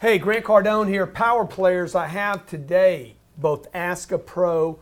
Hey, Grant Cardone here. Power players I have today, both Ask a Pro,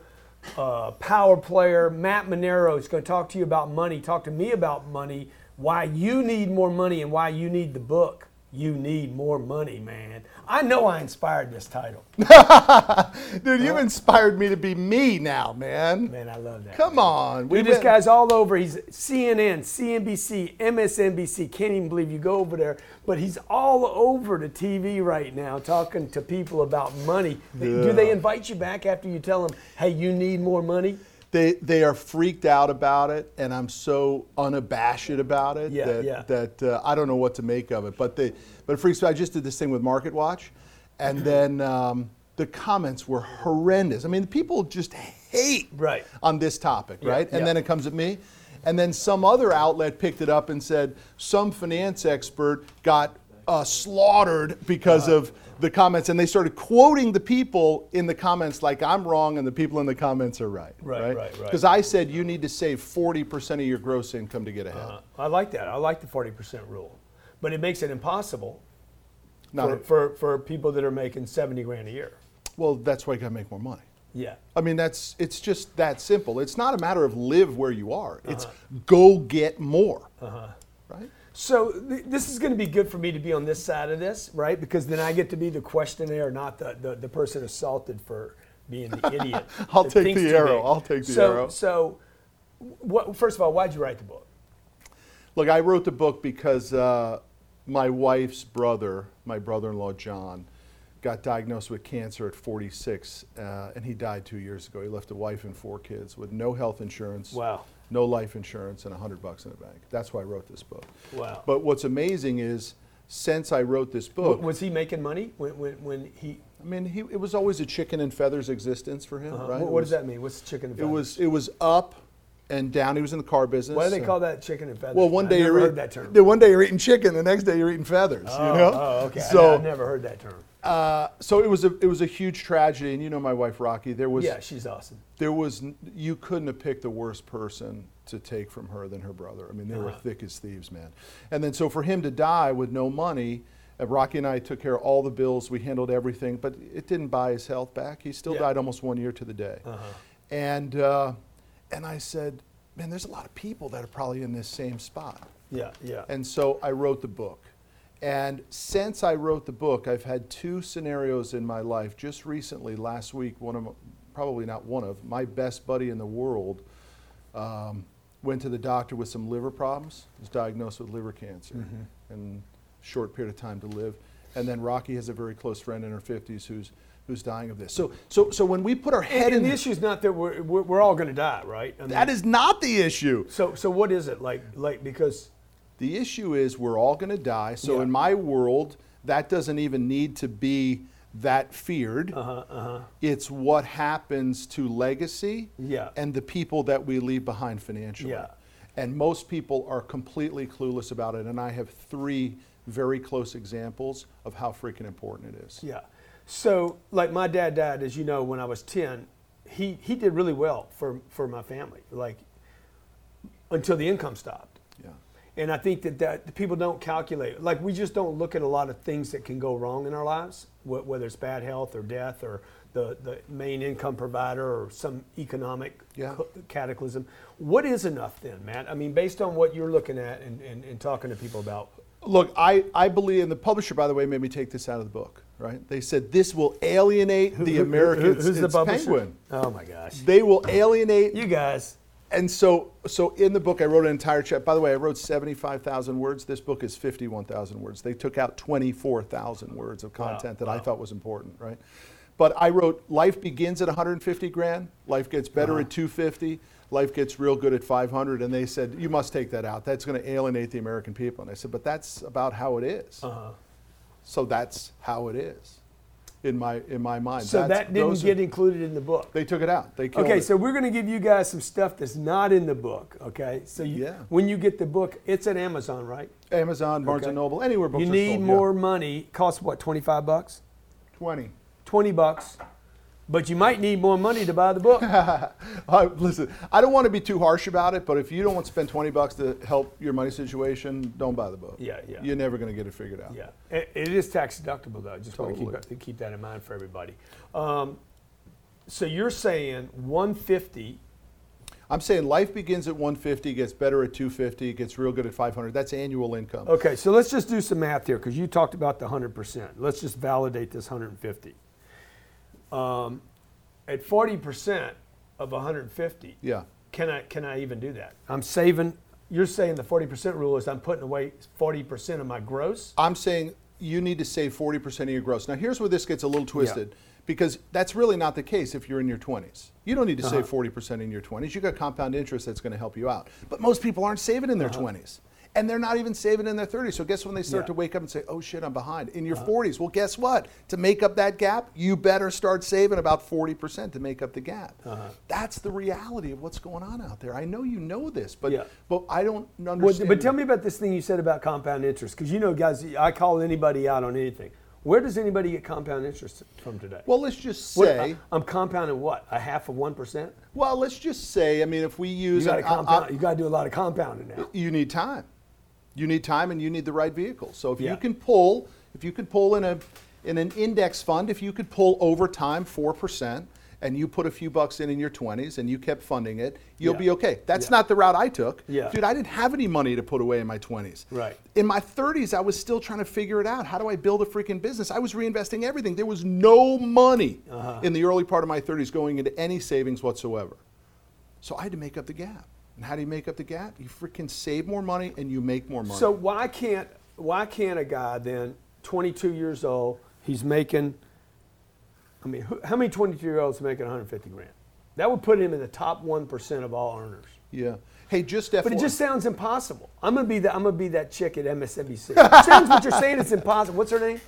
uh, Power Player, Matt Manero is going to talk to you about money, talk to me about money, why you need more money and why you need the book. You need more money, man. I know I inspired this title. Dude, you've inspired me to be me now, man. Man, I love that. Come on. Dude, this guy's all over. He's CNN, CNBC, MSNBC. Can't even believe you go over there. But he's all over the TV right now talking to people about money. Do they invite you back after you tell them, hey, you need more money? They they are freaked out about it, and I'm so unabashed about it Yeah, that yeah. that uh, I don't know what to make of it. But they but it freaks me. I just did this thing with Market Watch, and then um, the comments were horrendous. I mean, people just hate Right. on this topic, Yeah, right? And then it comes at me. And then some other outlet picked it up and said some finance expert got uh, slaughtered because of the comments, and they started quoting the people in the comments like I'm wrong and the people in the comments are right. Right, right, right. Because I said you need to save 40% of your gross income to get ahead. Uh, I like that. I like the 40% rule. But it makes it impossible Not for, for, for people that are making 70 grand a year. well, that's why you got to make more money. Yeah. I mean, that's it's just that simple. It's not a matter of live where you are. It's Uh-huh. go get more. Uh-huh. Right? So th- this is going to be good for me to be on this side of this, right? Because then I get to be the questionnaire, not the, the, the person assaulted for being the idiot. I'll take the arrow. I'll take the so, arrow. So, what, first of all, why'd you write the book? Look, I wrote the book because uh, my wife's brother, my brother-in-law John, got diagnosed with cancer at 46, uh, and he died two years ago. He left a wife and four kids with no health insurance, Wow. no life insurance, and 100 bucks in the bank. That's why I wrote this book. Wow. But what's amazing is, since I wrote this W- book, Was he making money when, when, when he? I mean, he, it was always a chicken and feathers existence for him, uh, right? what, what was- does that mean? What's chicken and It was it was up and down. He was in the car business. Why do they so- call that chicken and feathers? Well, one I day never you're heard eat- that term. the one day you're eating chicken, the next day you're eating feathers. Oh, you know. oh, okay. I- So I've never heard that term. Uh, so it was a it was a huge tragedy, and you know my wife Rocky. There was Yeah, she's awesome. there was you couldn't have picked a worse person to take from her than her brother. I mean, they were Uh-huh. thick as thieves, man. And then so for him to die with no money. uh, Rocky and I took care of all the bills. We handled everything, but it didn't buy his health back. He still Yeah. died almost one year to the day. Uh-huh. And uh, and I said, man, there's a lot of people that are probably in this same spot. Yeah, yeah. And so I wrote the book. And since I wrote the book, I've had two scenarios in my life. Just recently, last week, one of my, probably not one of my best buddy in the world um, went to the doctor with some liver problems. Was diagnosed with liver cancer, and short period of time to live. And then Rocky has a very close friend in her 50s who's who's dying of this. So so so when we put our head and, in and the issue is not that we're, we're, we're all going to die, right? I mean, that is not the issue. So, so what is it like? Like because The issue is we're all going to die. So Yeah. in my world, that doesn't even need to be that feared. uh-huh, uh-huh. It's what happens to legacy Yeah. and the people that we leave behind financially. Yeah. And most people are completely clueless about it. And I have three very close examples of how freaking important it is. yeah. So, like my dad died, as you know, when I was ten. He he did really well for for my family, like until the income stopped. And I think that, that people don't calculate. Like we just don't look at a lot of things that can go wrong in our lives, wh- whether it's bad health or death or the, the main income provider or some economic Yeah. ca- cataclysm. What is enough then, Matt? I mean, based on what you're looking at and, and, and talking to people about. Look, I, I believe, and the publisher, by the way, made me take this out of the book, right? They said this will alienate the Who- Americans. who's the publisher? Penguin. Oh my gosh. They will alienate You guys. And so so in the book i wrote an entire chapter. By the way i wrote 75000 words. This book is 51000 words. They took out 24000 words of Wow, content that i thought was important right? But i wrote life begins at 150 grand life gets better at 250 life gets real good at 500 and they said you must take that out. That's going to alienate the american people. And i said but that's about how it is. Uh-huh. so that's how it is in my in my mind So That's- that didn't those are- get included in the book. they took it out they Okay, it. so we're going to give you guys some stuff that's not in the book. Okay, so you, Yeah. when you get the book, it's at Amazon, right? amazon barnes Okay. and noble anywhere books you are need sold, yeah. more money. Costs what? Twenty five bucks. 20 Twenty bucks. But you might need more money to buy the book. Uh, listen, I don't want to be too harsh about it, but if you don't want to spend 20 bucks to help your money situation, don't buy the book. Yeah, yeah. You're never going to get it figured out. yeah, it, it is tax deductible though. I just want Totally. to keep, keep that in mind for everybody. Um, so you're saying 150 I'm saying life begins at 150, gets better at 250, gets real good at 500. That's annual income. Okay, so let's just do some math here because you talked about the 100%. Let's just validate this 150. Um, at 40% of 150, Yeah. can I, can I even do that? I'm saving, you're saying the 40% rule is I'm putting away 40% of my gross? I'm saying you need to save 40% of your gross. Now, here's where this gets a little twisted because that's really not the case if you're in your 20s. You don't need to Uh-huh. save 40% in your 20s. You got compound interest that's going to help you out. But most people aren't saving in their 20s. And they're not even saving in their 30s. So guess when they start. Yeah. to wake up and say, "Oh shit, I'm behind." In your Uh-huh. 40s. Well, guess what? To make up that gap, you better start saving about 40% to make up the gap. Uh-huh. That's the reality of what's going on out there. I know you know this, but Yeah. but I don't Well, understand. but tell me about this thing you said about compound interest because you know, guys, I call anybody out on anything. Where does anybody get compound interest from today? well, let's just What- say I, am compounding what? A half of 1%? Well, let's just say, I mean, if we use, got to I- I- compound. you got to do a lot of compounding now. you need time. You need time, and you need the right vehicle. So if Yeah. you can pull, if you could pull in a in an index fund, if you could pull over time four percent, and you put a few bucks in in your twenties, and you kept funding it, you'll Yeah. be okay. That's Yeah. not the route I took. Yeah. Dude, I didn't have any money to put away in my twenties. Right. In my 30s, I was still trying to figure it out. How do I build a freaking business? I was reinvesting everything. There was no money Uh-huh. in the early part of my 30s going into any savings whatsoever. So I had to make up the gap. And how do you make up the gap? You freaking save more money and you make more money. So why can't why can't a guy then, 22 years old, he's making, I mean, who, how many 22 year olds are making 150 grand? That would put him in the top one percent of all earners. yeah. Hey, just But it just sounds impossible. I'm gonna be that. I'm gonna be that chick at MSNBC. It sounds what you're saying. It's impossible. What's her name?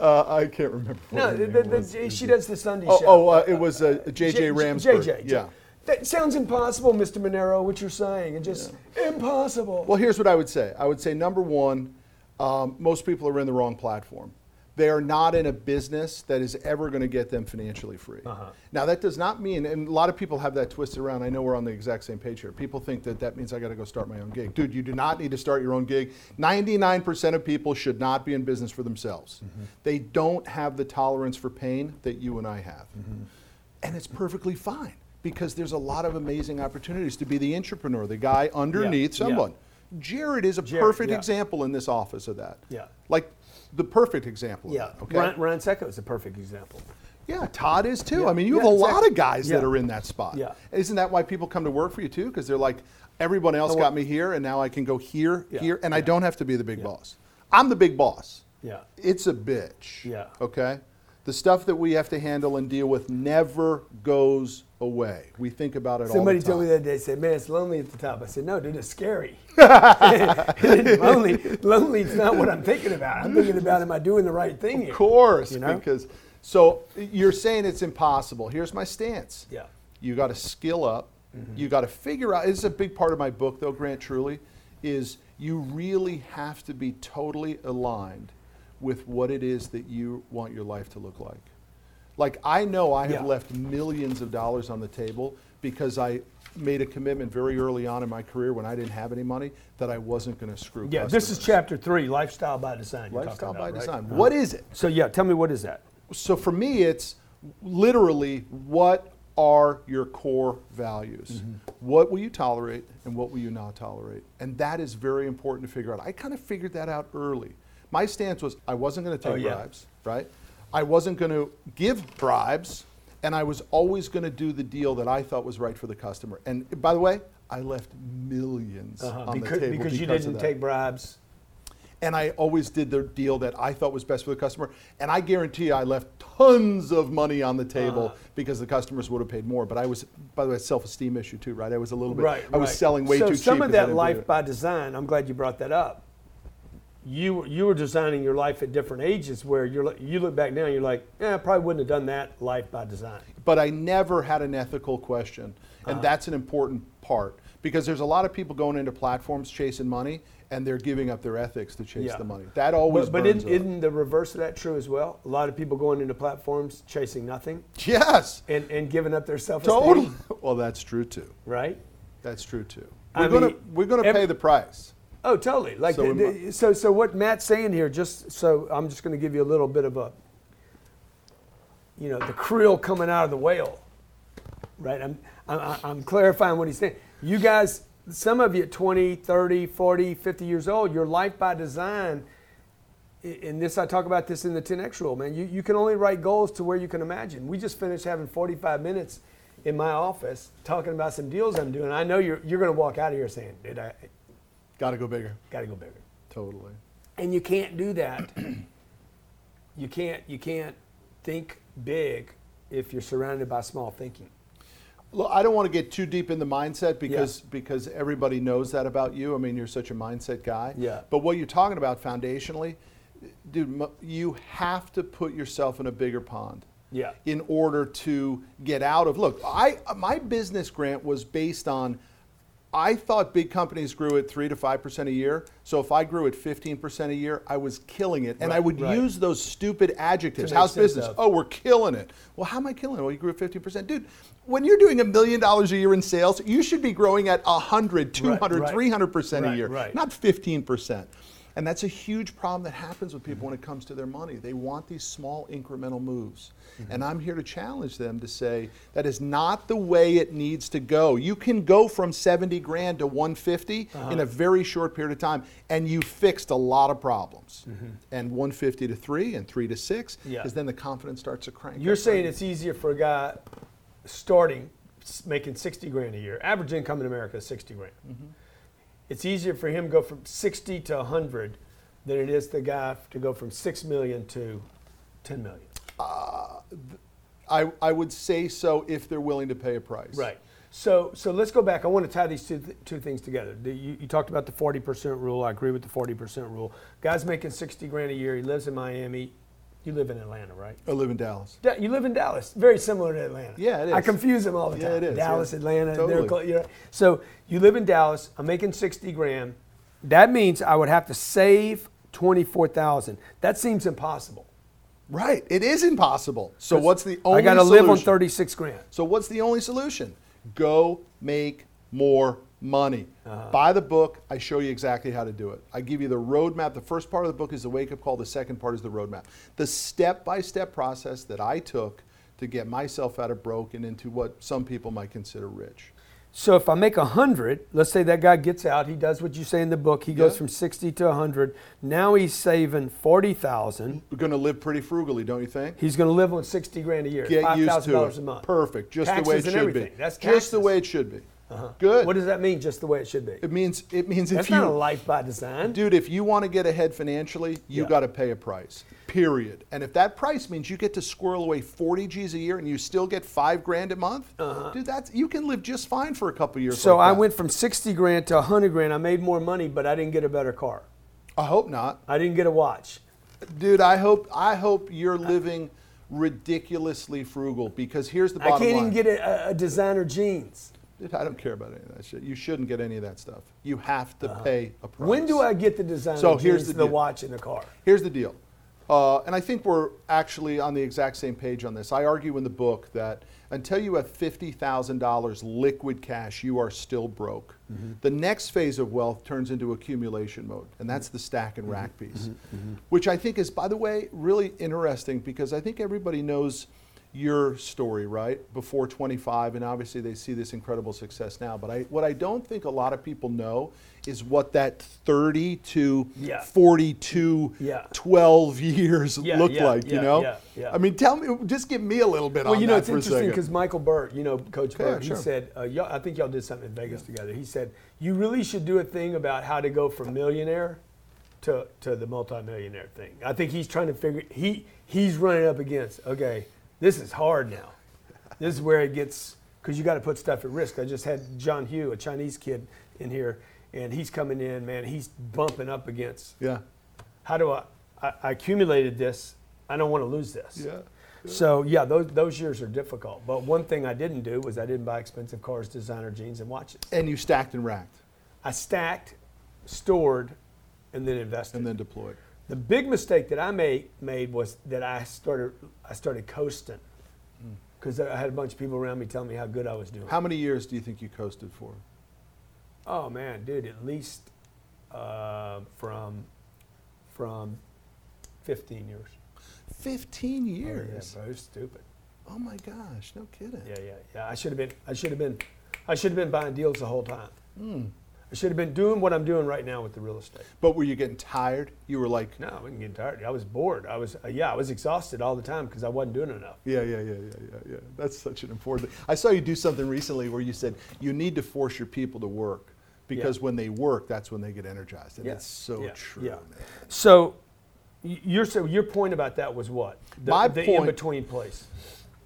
uh, I can't remember. No, the, the, the, she does the Sunday Oh, show. oh uh, it was uh, JJ J- Ramberg. JJ. Yeah. That sounds impossible, Mr. Manero. What you're saying? It just impossible. Well, here's what I would say. I would say number one, um, most people are in the wrong platform. They are not in a business that is ever going to get them financially free. Uh-huh. Now, that does not mean, and a lot of people have that twisted around. I know we're on the exact same page here. People think that that means I got to go start my own gig. Dude, you do not need to start your own gig. 99% of people should not be in business for themselves. They don't have the tolerance for pain that you and I have. And it's perfectly fine because there's a lot of amazing opportunities to be the entrepreneur, the guy underneath yeah. someone. Jared is a Jared, perfect yeah. example in this office of that. Yeah. Like the perfect example. yeah. that, okay. Ryan, Ryan Secco is a perfect example. Yeah, Todd is too. Yeah, I mean, you yeah, have a exactly. lot of guys that are in that spot. Yeah. Isn't that why people come to work for you too? Because they're like, everyone else Oh, got me here, and now I can go here, Yeah, here, and I don't have to be the big boss. I'm the big boss. Yeah. It's a bitch. Yeah. Okay? The stuff that we have to handle and deal with never goes away. We think about it Somebody all the time. told me that day, said, man, it's lonely at the top. I said, no, dude, it's scary. lonely, lonely is not what I'm thinking about. I'm thinking about, am I doing the right thing here? Of course, You know? because so you're saying it's impossible. Here's my stance. Yeah. You got to skill up. Mm-hmm. You got to figure out. This is a big part of my book, though, Grant. Truly, is you really have to be totally aligned with what it is that you want your life to look like. Like I know I have Yeah. left millions of dollars on the table because I made a commitment very early on in my career when I didn't have any money that I wasn't going to screw. Yeah, this is chapter three, lifestyle by design. You're lifestyle talking by right? design. Uh-huh. What is it? So yeah, tell me what is that? so for me it's literally what are your core values Mm-hmm. what will you tolerate and what will you not tolerate and that is very important to figure out i kind of figured that out early my stance was i wasn't going to take Oh, yeah. bribes right i wasn't going to give bribes and i was always going to do the deal that i thought was right for the customer and by the way i left 1000000s Uh-huh. on Because, the table because you because of didn't take bribes. and I always did the deal that I thought was best for the customer. And I guarantee you, I left tons of money on the table Uh-huh. because the customers would have paid more. But I was, by the way, self-esteem issue too, right? I was a little bit, Right. I was selling way so too some cheap. of 'cause I that life by design. I'm glad you brought that up. You you were designing your life at different ages where you're you look back now and you're like, yeah, I probably wouldn't have done that life by design. But I never had an ethical question, and Uh-huh. that's an important part Because there's a lot of people going into platforms chasing money, and they're giving up their ethics to chase Yeah. the money. That always But, but isn't, isn't the reverse of that true as well? A lot of people going into platforms chasing nothing Yes, and, and giving up their self-esteem. totally. Well, that's true too. Right? That's true too. We're gonna mean, we're gonna every- pay the price. Oh, totally. Like So the, the- so, so what Matt's saying here, just so I'm just going to give you a little bit of a, you know, the krill coming out of the whale, right? I'm, I'm, I'm clarifying what he's saying. You guys, some of you at 20, 30, 40, 50 years old, your life by design, i- and this, I talk about this in the 10X rule, man. You, you can only write goals to where you can imagine. We just finished having 45 minutes in my office talking about some deals I'm doing. I know you're, you're going to walk out of here saying, did I, Got to go bigger. got to go bigger Totally. and you can't do that you can't you can't think big if you're surrounded by small thinking Look, I don't want to get too deep in the mindset because because everybody knows that about you. I mean, you're such a mindset guy. Yeah. But what you're talking about foundationally, dude, you have to put yourself in a bigger pond. Yeah. In order to get out of look, I my business grant was based on. I thought big companies grew at three to five percent a year. So if I grew at fifteen percent a year, I was killing it, and I would right. use those stupid adjectives. How's business? of. Oh, we're killing it. Well, how am I killing it? Well, you grew at 15%. Dude, when you're doing a million dollars a year in sales, you should be growing at 100, 200, 300% a year, right. not 15%. And that's a huge problem that happens with people when it comes to their money. They want these small incremental moves. Mm-hmm. And I'm here to challenge them to say that is not the way it needs to go. You can go from 70 grand to 150 Uh-huh. in a very short period of time, and you fixed a lot of problems. Mm-hmm. And 150 to 3 and 3 to 6 Yeah. then the confidence starts to crank. you're saying right? it's easier for a guy starting making 60 grand a year average income in america is 60 grand it's easier for him to go from 60 to 100 than it is the guy to go from 6 million to 10 million uh, I, I would say so if they're willing to pay a price. Right. So, so let's go back. I want to tie these two, th- two things together. The- you, you talked about the 40% rule. I agree with the 40% rule. Guy's making 60 grand a year. He lives in Miami. You live in Atlanta, right? I live in Dallas. Da- You live in Dallas. Very similar to Atlanta. Yeah, it I confuse them all the time. Yeah, it is, Dallas, yeah. Atlanta. Totally. clo- you know. So you live in Dallas. I'm making 60 grand. That means I would have to save 24,000. That seems impossible. Right. It is impossible. So what's the only I got to live on 36 grand. So what's the only solution? Go make more money. Uh-huh. Buy the book. I show you exactly how to do it. I give you the roadmap. The first part of the book is the wake up call. The second part is the roadmap. The step by step process that I took to get myself out of broke and into what some people might consider rich. So if I make a hundred, let's say that guy gets out, he does what you say in the book. He goes Yeah. from sixty to a hundred. Now he's saving forty thousand. We're going to live pretty frugally, don't you think? He's going to live on sixty grand a year, Get five thousand dollars a month. Perfect. Just the way it should everything. be. That's Just the way it should be. Good. What does that mean? Just the way it should be. it means it means That's if you not a life by design. Dude, if you want to get ahead financially, you Yeah. got to pay a price. Period. And if that price means you get to squirrel away 40 G's a year and you still get five grand a month, dude, that's you can live just fine for a couple years. Uh-huh. so like I went from sixty grand to a hundred grand. I made more money, but I didn't get a better car. I hope not, I didn't get a watch. dude. I hope I hope you're living ridiculously frugal because here's the bottom line. I can't line. even get a, a designer jeans. Dude, I don't care about any of that shit. You shouldn't get any of that stuff. You have to pay a price. Uh-huh. When do I get the designer So here's the the watch, and the car? Here's the deal. Uh, and I think we're actually on the exact same page on this. I argue in the book that until you have $50,000 liquid cash, you are still broke. The next phase of wealth turns into accumulation mode, and that's the stack and rack piece, which I think is, by the way, really interesting because I think everybody knows your story, right? Before 25, and obviously they see this incredible success now. But I, what I don't think a lot of people know is what that 30 to Yeah. 42, Yeah. 12 years Yeah, look yeah, like, you know? I mean, tell me, just give me a little bit Well, on you know, that it's for a interesting because Michael Burt, you know, Coach Okay, Burt, sure. he said, uh, y'all, I think y'all did something in Vegas together. He said, you really should do a thing about how to go from millionaire to, to the multimillionaire thing. I think he's trying to figure, he he's running up against, okay, this is hard now. This is where it gets, because you got to put stuff at risk. I just had John Hugh, a Chinese kid, in here, and he's coming in, man, he's bumping up against, yeah, how do I, I, I accumulated this, I don't want to lose this. yeah. So yeah, those those years are difficult. But one thing I didn't do was I didn't buy expensive cars, designer jeans, and watches. And you stacked and racked I stacked, stored, and then invested. and then deployed. The big mistake that I made made was that I started I started coasting because I had a bunch of people around me telling me how good I was doing. How many years do you think you coasted for? Oh man, dude, at least uh, from from 15 years. 15 Oh, yeah, years. bro, stupid. Oh, my gosh, no kidding. Yeah, yeah, yeah. I should have been. I should have been. I should have been buying deals the whole time. Hmm. I should have been doing what I'm doing right now with the real estate. But were you getting tired? You were like, No, I wasn't getting tired. I was bored. I was. Uh, yeah, I was exhausted all the time because I wasn't doing enough. yeah, yeah, yeah, yeah, yeah, yeah. That's such an important thing. I saw you do something recently where you said you need to force your people to work because when they work, that's when they get energized. And Yeah, it's so yeah, true, yeah. man. So, your so your point about that was what? The, My the point- in between place.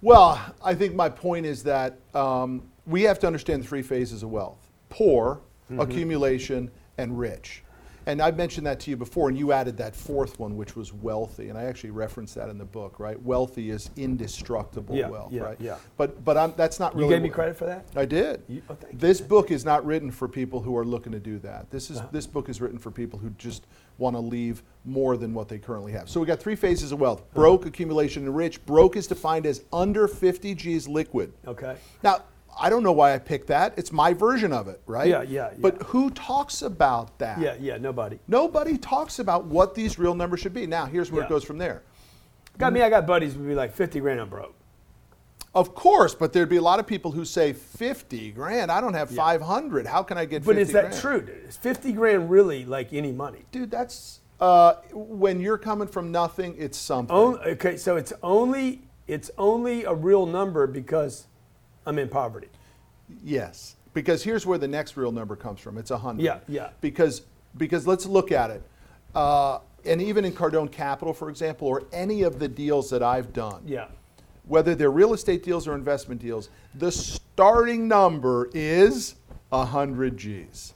Well, I think my point is that um, we have to understand the three phases of wealth poor, Mm-hmm. accumulation, and rich. And I've mentioned that to you before, and you added that fourth one, which was wealthy. And I actually referenced that in the book, right? Wealthy is indestructible Yeah, wealth, yeah, right? yeah. But, but I'm, that's not You really. You gave me credit for that. I did. You- oh, you, this man. book is not written for people who are looking to do that. This Uh-huh. is this book is written for people who just want to leave more than what they currently have. So we got three phases of wealth: Uh-huh. broke, accumulation, and rich. Broke is defined as under 50 G's liquid. Okay. Now, I don't know why I picked that. It's my version of it, right? Yeah, yeah, But who talks about that? Yeah, yeah. Nobody. Nobody talks about what these real numbers should be. Now, here's where Yeah. it goes from there. Got me. I got buddies who would be like fifty grand. I'm broke. Of course, but there'd be a lot of people who say 50 grand. I don't have 500. How can I get 50 But is that grand? true? Dude? Is fifty grand really like any money? Dude, that's uh, when you're coming from nothing, it's something. Okay, so it's only it's only a real number because I'm in poverty. Yes, because here's where the next real number comes from. It's a hundred. Yeah, yeah. Because because let's look at it, uh, and even in Cardone Capital, for example, or any of the deals that I've done, Yeah. whether they're real estate deals or investment deals, the starting number is hundred G's.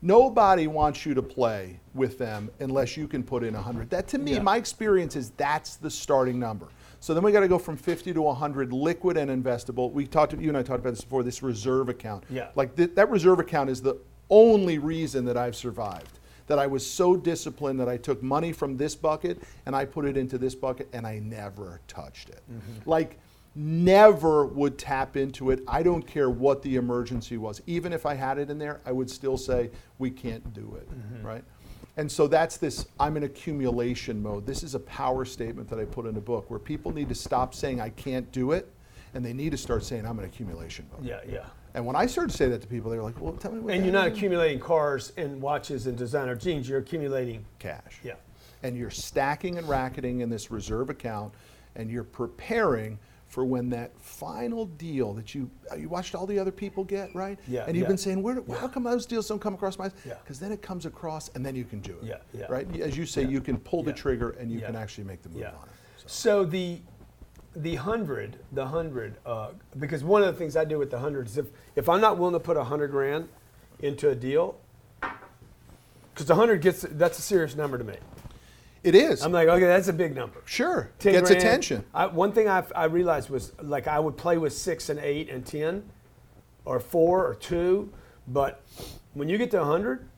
Nobody wants you to play with them unless you can put in 100. That to me, Yeah. my experience is that's the starting number. So then we got to go from 50 to 100 liquid and investable. We talked you and I talked about this before this reserve account. Yeah. Like th- that reserve account is the only reason that I've survived. That I was so disciplined that I took money from this bucket and I put it into this bucket and I never touched it. Mm-hmm. Like never would tap into it. I don't care what the emergency was. Even if I had it in there, I would still say we can't do it, mm-hmm. right? And so that's this I'm in accumulation mode. This is a power statement that I put in a book where people need to stop saying I can't do it and they need to start saying I'm in accumulation mode. Yeah, yeah. And when I started to say that to people, they were like, "Well, tell me what." And you're not is." accumulating cars and watches and designer jeans. You're accumulating. cash. Yeah. And you're stacking and racketing in this reserve account, and you're preparing for when that final deal that you uh, you watched all the other people get right. Yeah, And you've yeah. been saying, "Where? do- How come those deals don't come across my?" Yeah. Because then it comes across, and then you can do it. Yeah, yeah. Right. As you say, Yeah. you can pull the trigger, and you can actually make the move Yeah. on it. So. So the the hundred, the hundred, uh, because one of the things I do with the hundred is if if I'm not willing to put a hundred grand into a deal, because the hundred gets that's a serious number to me. It is. I'm like, okay, that's a big number. sure. 10 Gets grand. attention. I, one thing I, I realized was like I would play with six and eight and ten, or four or two, but when you get to hundred,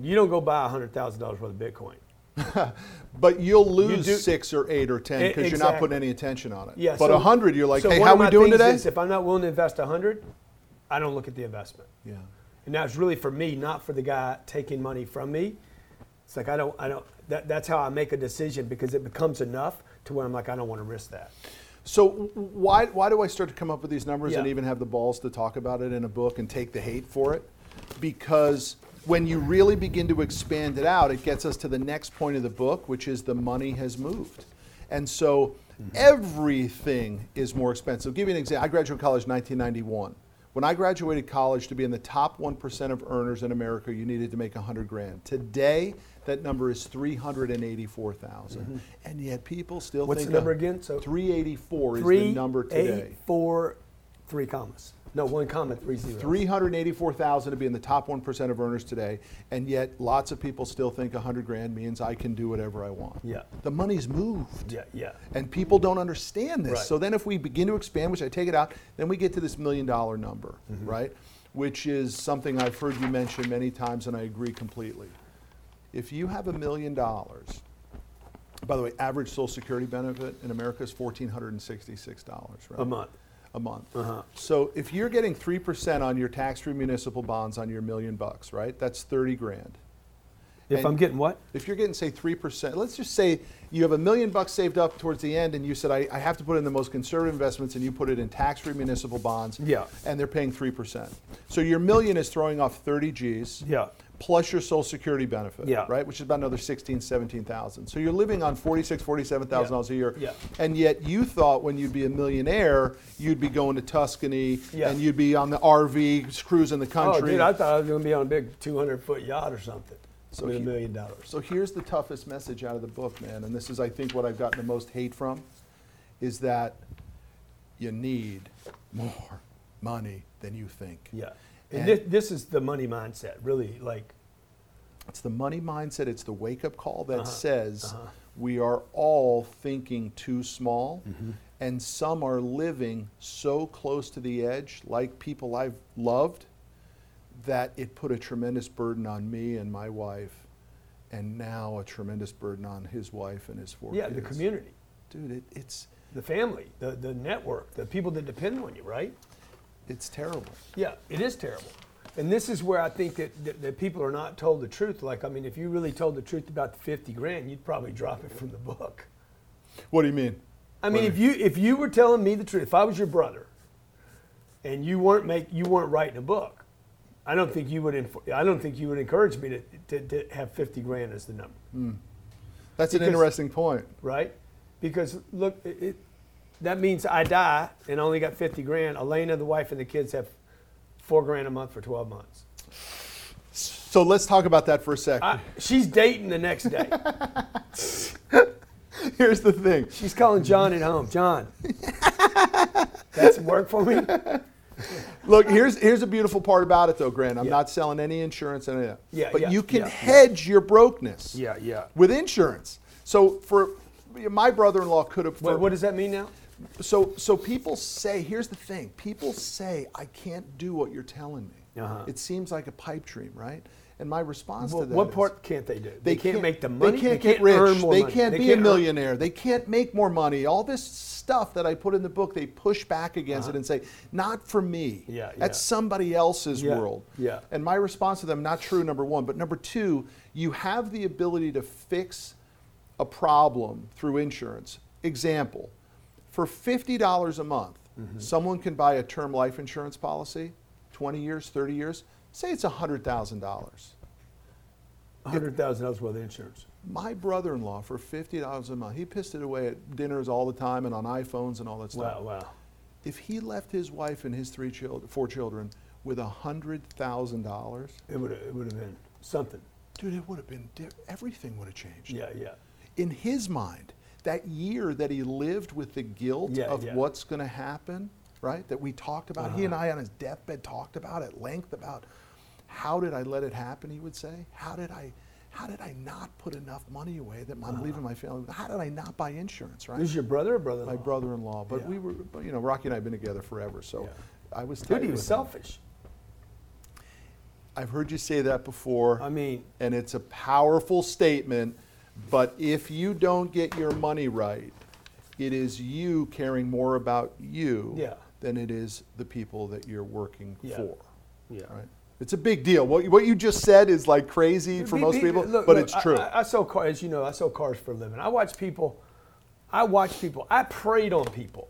you don't go buy hundred thousand dollars worth of Bitcoin. But you'll lose do- six or eight or ten because you're not putting any attention on it. Yeah, But a so- hundred, you're like, so "Hey, how of we doing today?" Is if I'm not willing to invest a hundred, I don't look at the investment. yeah. And that's really for me, not for the guy taking money from me. It's like I don't, I don't. That, that's how I make a decision because it becomes enough to where I'm like, I don't want to risk that. So why why do I start to come up with these numbers and even have the balls to talk about it in a book and take the hate for it? Because when you really begin to expand it out, it gets us to the next point of the book, which is the money has moved. And so mm-hmm. everything is more expensive. I'll give you an example. I graduated college in 1991. When I graduated college to be in the top 1% of earners in America, you needed to make 100 grand. Today, that number is 384,000. Mm-hmm. And yet people still What's think the number again? So 384 is the number today. eight, four, three commas. No, one comment, three zero. 384,000 to be in the top 1% of earners today, and yet lots of people still think 100 grand means I can do whatever I want. Yeah. The money's moved. Yeah, yeah. And people don't understand this. Right. So then if we begin to expand, which I take it out, then we get to this million dollar number, Mm-hmm. right? Which is something I've heard you mention many times and I agree completely. If you have a million dollars, by the way, average Social Security benefit in America is $1,466, right? A month. A month. Uh-huh. So if you're getting 3% on your tax-free municipal bonds on your million bucks, right? That's 30 grand. If And- I'm getting what? If you're getting, say, 3%, let's just say you have a million bucks saved up towards the end and you said, I, I have to put in the most conservative investments and you put it in tax-free municipal bonds. Yeah. And they're paying 3%. So your million is throwing off 30 Gs. Yeah. Plus your social security benefit, Yeah. right? Which is about another 16, 17,000. So you're living on 46, 47,000 dollars a year. Yeah. And yet you thought when you'd be a millionaire, you'd be going to Tuscany Yeah. and you'd be on the RV cruising the country. Oh, country. dude, I thought I was going to be on a big 200 foot yacht or something So with a million dollars. So here's the toughest message out of the book, man, and this is, I think, what I've gotten the most hate from, is that you need more money than you think. Yeah. And And- this, this is the money mindset, really. Like, It's the money mindset, it's the wake up call that Uh-huh, says uh-huh. we are all thinking too small, Mm-hmm. and some are living so close to the edge, like people I've loved, that it put a tremendous burden on me and my wife, and now a tremendous burden on his wife and his four yeah, kids. the community, Dude, it, it's the family, the, the network, the people that depend on you, right? It's terrible. Yeah, it is terrible. And this is where I think that, that, that people are not told the truth. Like, I mean, if you really told the truth about the 50 grand, you'd probably drop it from the book. What do you mean? I mean, if you if you were telling me the truth, if I was your brother, and you weren't make you weren't writing a book, I don't think you would. Inf- I don't think you would encourage me to, to, to have fifty grand as the number, hmm. That's an interesting point. right? Because look, it, it, that means I die and only got fifty grand. Elena, the wife, and the kids have four grand a month for twelve months. So let's talk about that for a second. I, she's dating the next day. Here's the thing. She's calling John at home. John, that's work for me. Look, here's here's a beautiful part about it, though, Grant. I'm Yeah. not selling any insurance and that. Yeah, but yeah, you can yeah. hedge your brokenness Yeah, yeah. with insurance. So for my brother-in-law could have. What, what does that mean now? So so people say, here's the thing. People say I can't do what you're telling me. Uh-huh. It seems like a pipe dream, right? And my response Well, to that what is- part can't they do? They, can't, make the money. They can't get earn rich. more They money. can't be can't a earn- millionaire. They can't make more money. All this stuff that I put in the book, they push back against it and say, "Not for me. Uh-huh. Yeah, That's yeah. somebody else's Yeah, world." yeah. And my response to them, not true. Number one, but number two, you have the ability to fix a problem through insurance. Example: for fifty dollars a month, Mm-hmm. someone can buy a term life insurance policy, twenty years, thirty years. Say it's hundred thousand dollars. hundred thousand dollars worth of insurance. My brother-in-law for fifty dollars a month, he pissed it away at dinners all the time and on iPhones and all that stuff. Wow, wow. If he left his wife and his three children, four children, with a hundred thousand dollars, It would have, it would have been something. dude, it would have been di- everything would have changed. Yeah, yeah. In his mind, that year that he lived with the guilt Yeah, of yeah. what's going to happen, right? That we talked about, he and uh-huh. I on his deathbed talked about at length about how did I let it happen? He would say, how did I, how did I not put enough money away that I'm uh-huh. leaving my family? How did I not buy insurance, right? This is your brother or brother? my brother-in-law, but Yeah. we were, but, you know, Rocky and I have been together forever, so. I was. Dude, he was with him. selfish. I've heard you say that before, I mean, and it's a powerful statement. But if you don't get your money right, it is you caring more about you Yeah. than it is the people that you're working Yeah. for. yeah. Right? It's a big deal. What, what you just said is like crazy for Be- most be- people, look, but look, it's true. I, I sell cars, as you know, I sell cars for a living. I watch people, I watch people, I preyed on people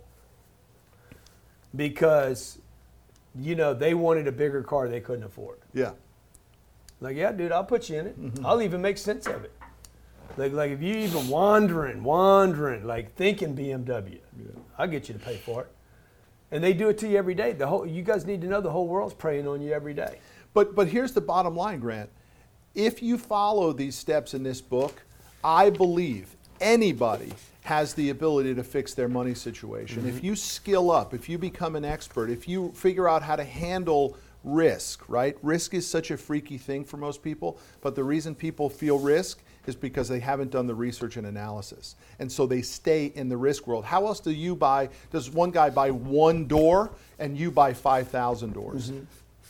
because, you know, they wanted a bigger car they couldn't afford. yeah. Like, yeah, dude, I'll put you in it. Mm-hmm. I'll even make sense of it. Like, like if you even wandering, wandering, like thinking BMW, I'll get you to pay for it. And they do it to you every day. The whole, you guys need to know the whole world's preying on you every day. But but here's the bottom line, Grant. If you follow these steps in this book, I believe anybody has the ability to fix their money situation. If mm-hmm. you skill up, if you become an expert, if you figure out how to handle risk, right? Risk is such a freaky thing for most people, but the reason people feel risk is because they haven't done the research and analysis. And so they stay in the risk world. How else do you buy, does one guy buy one door and you buy 5,000 doors? Mm-hmm.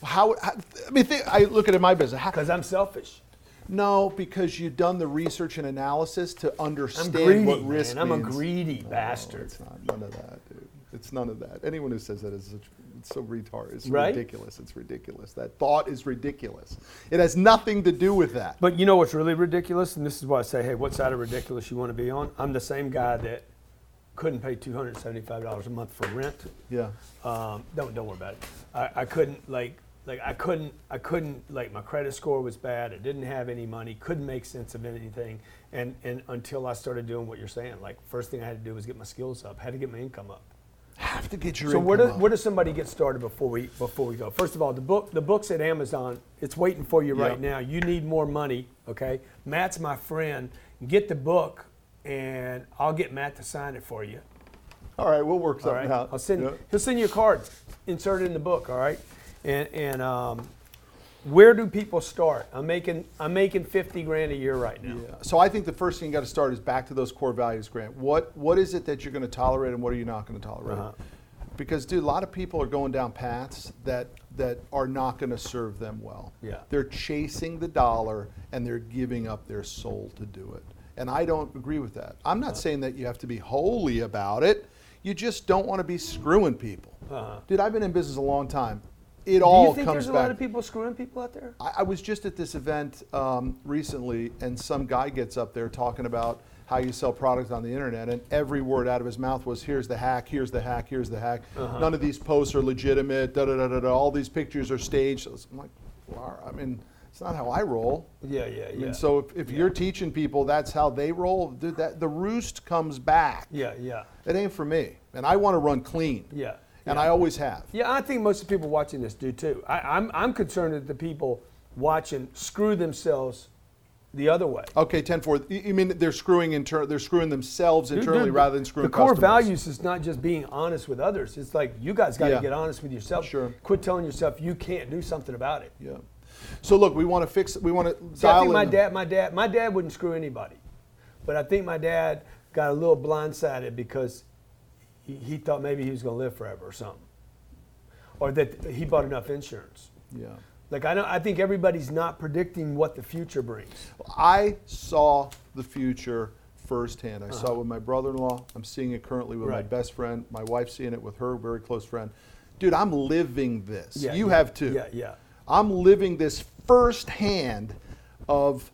How, how, I mean, think, I look at it in my business. Because I'm selfish. no, because you've done the research and analysis to understand greedy, what risk man. I'm a means. greedy No, bastard. It's not none of that, dude. It's none of that. Anyone who says that is such, it's so retarded. It's Right? ridiculous. It's ridiculous. That thought is ridiculous. It has nothing to do with that. But you know what's really ridiculous, and this is why I say, hey, what side of ridiculous you want to be on? I'm the same guy that couldn't pay $275 a month for rent. Yeah. Um, don't don't worry about it. I, I couldn't like like I couldn't I couldn't like my credit score was bad. I didn't have any money. Couldn't make sense of anything. And and until I started doing what you're saying, like first thing I had to do was get my skills up. had to get my income up. Have to get your So where does where does somebody get started before we before we go? First of all, the book the book's at Amazon. It's waiting for you right now. You need more money, okay? Matt's my friend. Get the book, and I'll get Matt to sign it for you. All right, we'll work All something right, out. I'll send. Yeah. He'll send you a card, insert it in the book. All right, and and um, where do people start? I'm making I'm making fifty grand a year right now. Yeah. So I think the first thing you got to start is back to those core values, Grant. What what is it that you're going to tolerate and what are you not going to tolerate? Uh-huh. Because dude, a lot of people are going down paths that that are not going to serve them well. Yeah. They're chasing the dollar and they're giving up their soul to do it. And I don't agree with that. I'm not saying that you have to be holy about it. You just don't want to be screwing people. Uh-huh. Dude, I've been in business a long time. It Do all you think there's a back. lot of people screwing people out there? I, I was just at this event um, recently, and some guy gets up there talking about how you sell products on the internet, and every word out of his mouth was, "Here's the hack. Here's the hack. Here's the hack. Uh-huh. None of these posts are legitimate. Da da da da da. All these pictures are staged." So I'm like, well, I mean, it's not how I roll. Yeah, yeah, I yeah. mean, so if, if you're teaching people that's how they roll, dude, that the roost comes back. yeah, yeah, It ain't for me, and I want to run clean. yeah. And yeah. I always have. Yeah, I think most of the people watching this do too. I, I'm I'm concerned that the people watching screw themselves the other way. Okay, 10 4. You mean they're screwing inter- they're screwing themselves internally dude, rather than screwing The core customers. values is not just being honest with others. It's like you guys got to Yeah. get honest with yourself. Sure. Quit telling yourself you can't do something about it. Yeah. So look, we want to fix. We want to See, I think my dad, my dad, my dad wouldn't screw anybody, but I think my dad got a little blindsided because he, he thought maybe he was going to live forever or something, or that he bought enough insurance. Yeah. Like I know, I think everybody's not predicting what the future brings. I saw the future firsthand. I saw it with my brother-in-law. I'm seeing it currently with my Uh-huh. Best friend. My wife's seeing it with her very close friend. Dude, I'm living this. Yeah, you yeah, have too. yeah, yeah. I'm living this firsthand of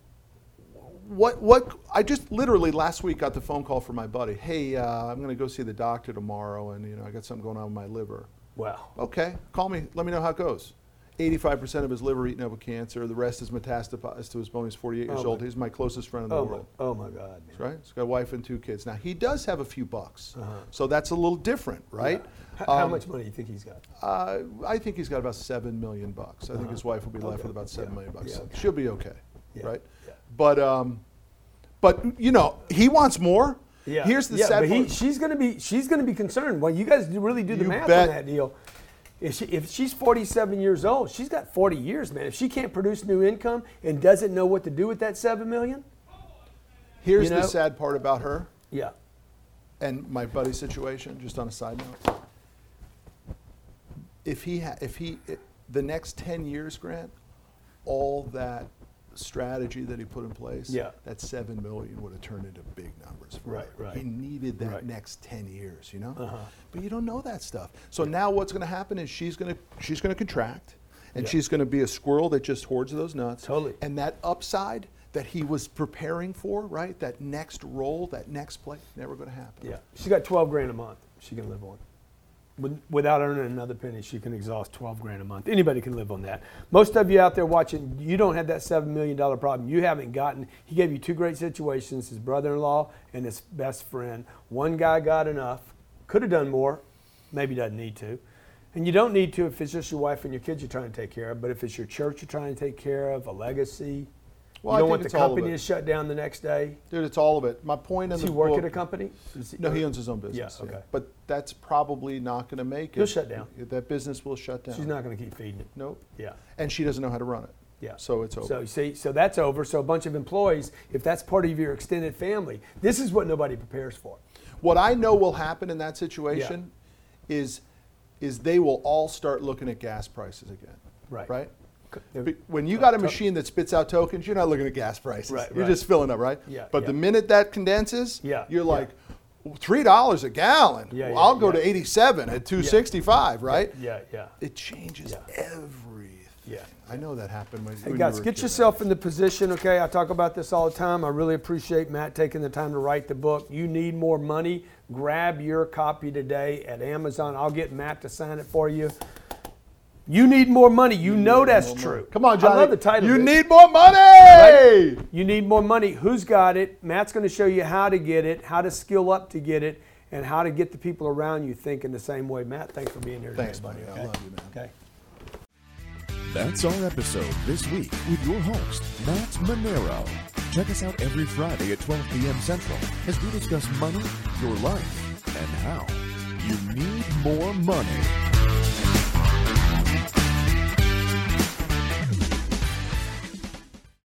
what what I just literally last week got the phone call from my buddy. Hey, uh, I'm going to go see the doctor tomorrow, and you know I got something going on with my liver. Wow. Okay, call me. Let me know how it goes. 85% of his liver eaten up with cancer. The rest is metastasized to his bone. He's 48 years Oh, old. He's my closest friend in the Oh my, world. oh my God. Man. Right? He's got a wife and two kids. Now he does have a few bucks, Uh-huh. so that's a little different, right? H- how Um, much money do you think he's got? Uh, I think he's got about seven million bucks. I think his wife will be left Uh-huh. Okay. with about seven Yeah. million bucks. Yeah, okay. She'll be okay, Yeah. right? But um, but you know he wants more. Yeah. Here's the yeah, sad but he, part. she's gonna be she's gonna be concerned. Well, you guys really do the You math bet. on that deal. If, she, if she's 47 years old, she's got 40 years, man. If she can't produce new income and doesn't know what to do with that seven million, Here's you the sad part about her yeah, and my buddy's situation. Just on a side note, if he ha- if he i the next ten years, Grant, all that strategy that he put in place, Yeah. that seven million would have turned into big numbers. For Right, her. right. He needed that Right. next ten years, you know. Uh-huh. But you don't know that stuff. So now what's going to happen is she's going to she's going to contract, and Yeah. she's going to be a squirrel that just hoards those nuts. Totally. And that upside that he was preparing for, right? That next role, that next play, never going to happen. yeah. She's got 12 grand a month she can live on. With, without earning another penny, she can exhaust 12 grand a month. Anybody can live on that. Most of you out there watching, you don't have that $7 million problem. You haven't gotten, he gave you two great situations his brother in law and his best friend. One guy got enough, could have done more, maybe doesn't need to. And you don't need to if it's just your wife and your kids you're trying to take care of, but if it's your church you're trying to take care of, a legacy, Well, you I don't think want the it's all of company to shut down the next day. Dude, it's all of it. My point in Does the he work book, at a company? Is No, he owns his own business. Yeah, okay. But that's probably not going to make it. He'll shut down. That business will shut down. She's not going to keep feeding it. Nope. Yeah. And she doesn't know how to run it. Yeah. So it's over. So you see, so that's over. So a bunch of employees, if that's part of your extended family, this is what nobody prepares for. What I know will happen in that situation is is they will all start looking at gas prices again. Right. Right? When you uh, got a machine that spits out tokens, you're not looking at gas prices. Right, You're right. just filling up, right? Yeah, But yeah. the minute that condenses, Yeah, you're like, three dollars a gallon. Yeah, Well, I'll go to 87 at 265, right? Yeah, yeah. It changes everything. Yeah. I know that happened when, Hey when guys, you get yourself in the position, okay? I talk about this all the time. I really appreciate Matt taking the time to write the book. You need more money. Grab your copy today at Amazon. I'll get Matt to sign it for you. You need more money. You, know that's true. money. Come on, Johnny. I love the title. You need more money. You need more money. Who's got it? Matt's going to show you how to get it, how to skill up to get it, and how to get the people around you thinking the same way. Matt, thanks for being here Thanks, today, buddy. buddy. I love you, man. Okay. That's our episode this week with your host, Matt Manero. Check us out every Friday at 12 p.m. Central as we discuss money, your life, and how you need more money.